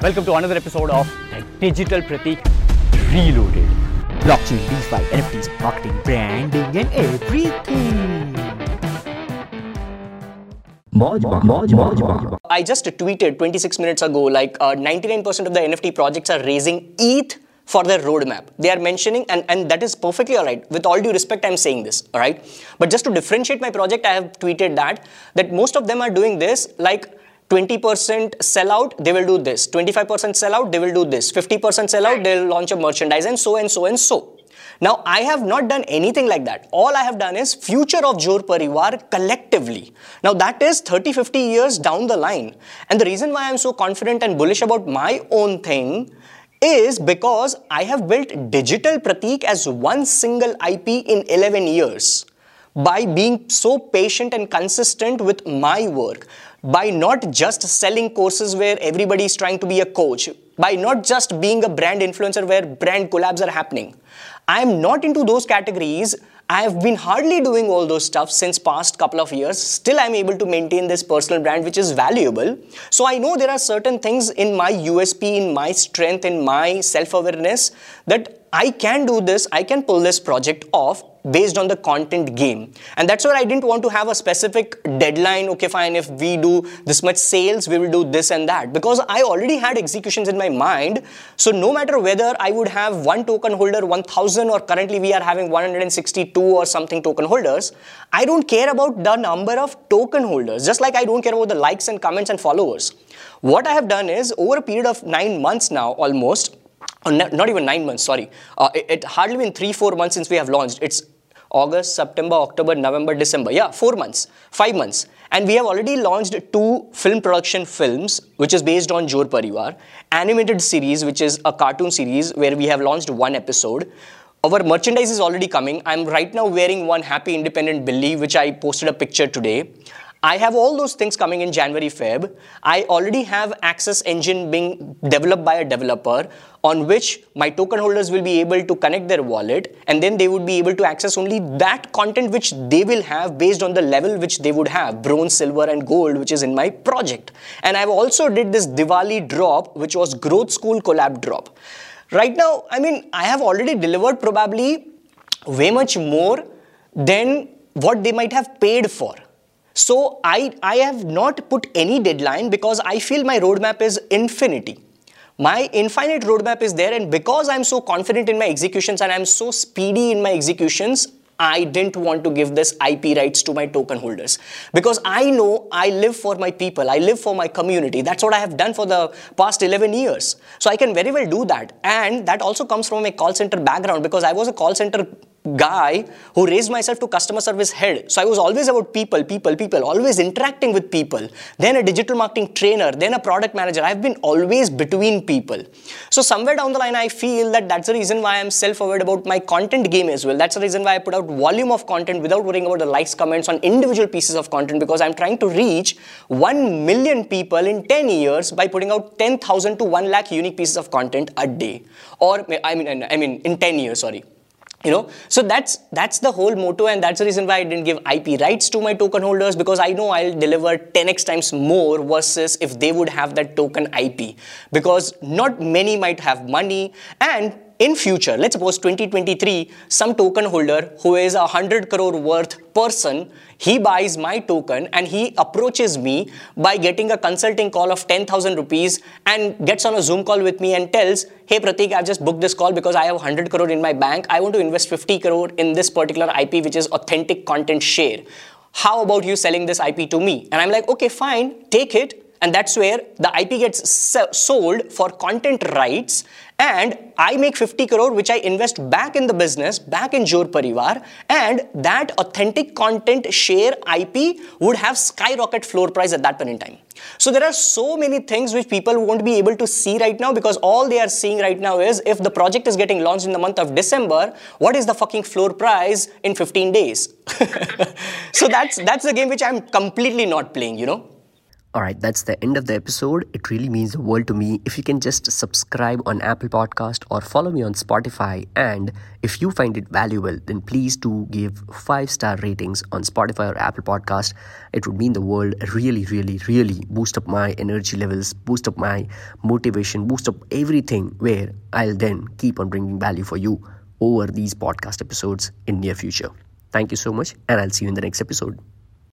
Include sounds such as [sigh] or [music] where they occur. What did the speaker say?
Welcome to another episode of the Digital Pratik Reloaded. Blockchain, DeFi, NFTs, marketing, branding, and everything. I just tweeted 26 minutes ago like uh, 99% of the NFT projects are raising ETH for their roadmap. They are mentioning, and, and that is perfectly alright. With all due respect, I'm saying this, alright? But just to differentiate my project, I have tweeted that that most of them are doing this like 20% sellout, they will do this. 25% sellout, they will do this. 50% sellout, they'll launch a merchandise, and so and so and so. Now, I have not done anything like that. All I have done is future of Jor Parivar collectively. Now, that is 30, 50 years down the line. And the reason why I'm so confident and bullish about my own thing is because I have built Digital Pratik as one single IP in 11 years by being so patient and consistent with my work by not just selling courses where everybody is trying to be a coach, by not just being a brand influencer where brand collabs are happening. I am not into those categories. I have been hardly doing all those stuff since past couple of years. Still, I'm able to maintain this personal brand, which is valuable. So I know there are certain things in my USP, in my strength, in my self-awareness that I can do this. I can pull this project off based on the content game. And that's why I didn't want to have a specific deadline. Okay, fine, if we do this much sales, we will do this and that. Because I already had executions in my mind. So no matter whether I would have one token holder, 1000, or currently we are having 162 or something token holders, I don't care about the number of token holders, just like I don't care about the likes and comments and followers. What I have done is over a period of nine months now, almost, or not even nine months, sorry. Uh, it, it, hardly been three, four months since we have launched. It's August, September, October, November, December. Yeah, four months, five months. And we have already launched two film production films, which is based on Jor Parivar, animated series, which is a cartoon series where we have launched one episode. Our merchandise is already coming. I'm right now wearing one Happy Independent Billy, which I posted a picture today. I have all those things coming in January, Feb. I already have Access Engine being developed by a developer on which my token holders will be able to connect their wallet and then they would be able to access only that content which they will have based on the level which they would have, bronze, silver and gold which is in my project. And I've also did this Diwali drop which was Growth School collab drop. Right now, I mean, I have already delivered probably way much more than what they might have paid for. So I, I have not put any deadline because I feel my roadmap is infinity. My infinite roadmap is there and because I'm so confident in my executions and I'm so speedy in my executions, I didn't want to give this IP rights to my token holders because I know I live for my people, I live for my community. That's what I have done for the past 11 years. So I can very well do that. And that also comes from a call center background because I was a call center guy who raised myself to customer service head. So I was always about people, people, people, always interacting with people. Then a digital marketing trainer, then a product manager. I've been always between people. So somewhere down the line, I feel that that's the reason why I'm self-aware about my content game as well. That's the reason why I put out volume of content without worrying about the likes, comments on individual pieces of content because I'm trying to reach 1 million people in 10 years by putting out 10,000 to 1 lakh unique pieces of content a day. Or, I mean, I mean, in 10 years, sorry you know? So that's that's the whole motto and that's the reason why i didn't give ip rights to my token holders because i know i'll deliver 10x times more versus if they would have that token ip because not many might have money and in future let's suppose 2023 some token holder who is a 100 crore worth person he buys my token and he approaches me by getting a consulting call of 10,000 rupees and gets on a Zoom call with me and tells, Hey Pratik, I've just booked this call because I have 100 crore in my bank. I want to invest 50 crore in this particular IP, which is authentic content share. How about you selling this IP to me? And I'm like, okay, fine, take it and that's where the IP gets sold for content rights and I make 50 crore which I invest back in the business, back in Jor Parivar and that authentic content share IP would have skyrocket floor price at that point in time. So there are so many things which people won't be able to see right now because all they are seeing right now is if the project is getting launched in the month of December, what is the fucking floor price in 15 days? [laughs] so that's that's the game which I'm completely not playing, you know. All right, that's the end of the episode. It really means the world to me if you can just subscribe on Apple Podcast or follow me on Spotify. And if you find it valuable, then please do give five star ratings on Spotify or Apple Podcast. It would mean the world. Really, really, really boost up my energy levels, boost up my motivation, boost up everything. Where I'll then keep on bringing value for you over these podcast episodes in near future. Thank you so much, and I'll see you in the next episode.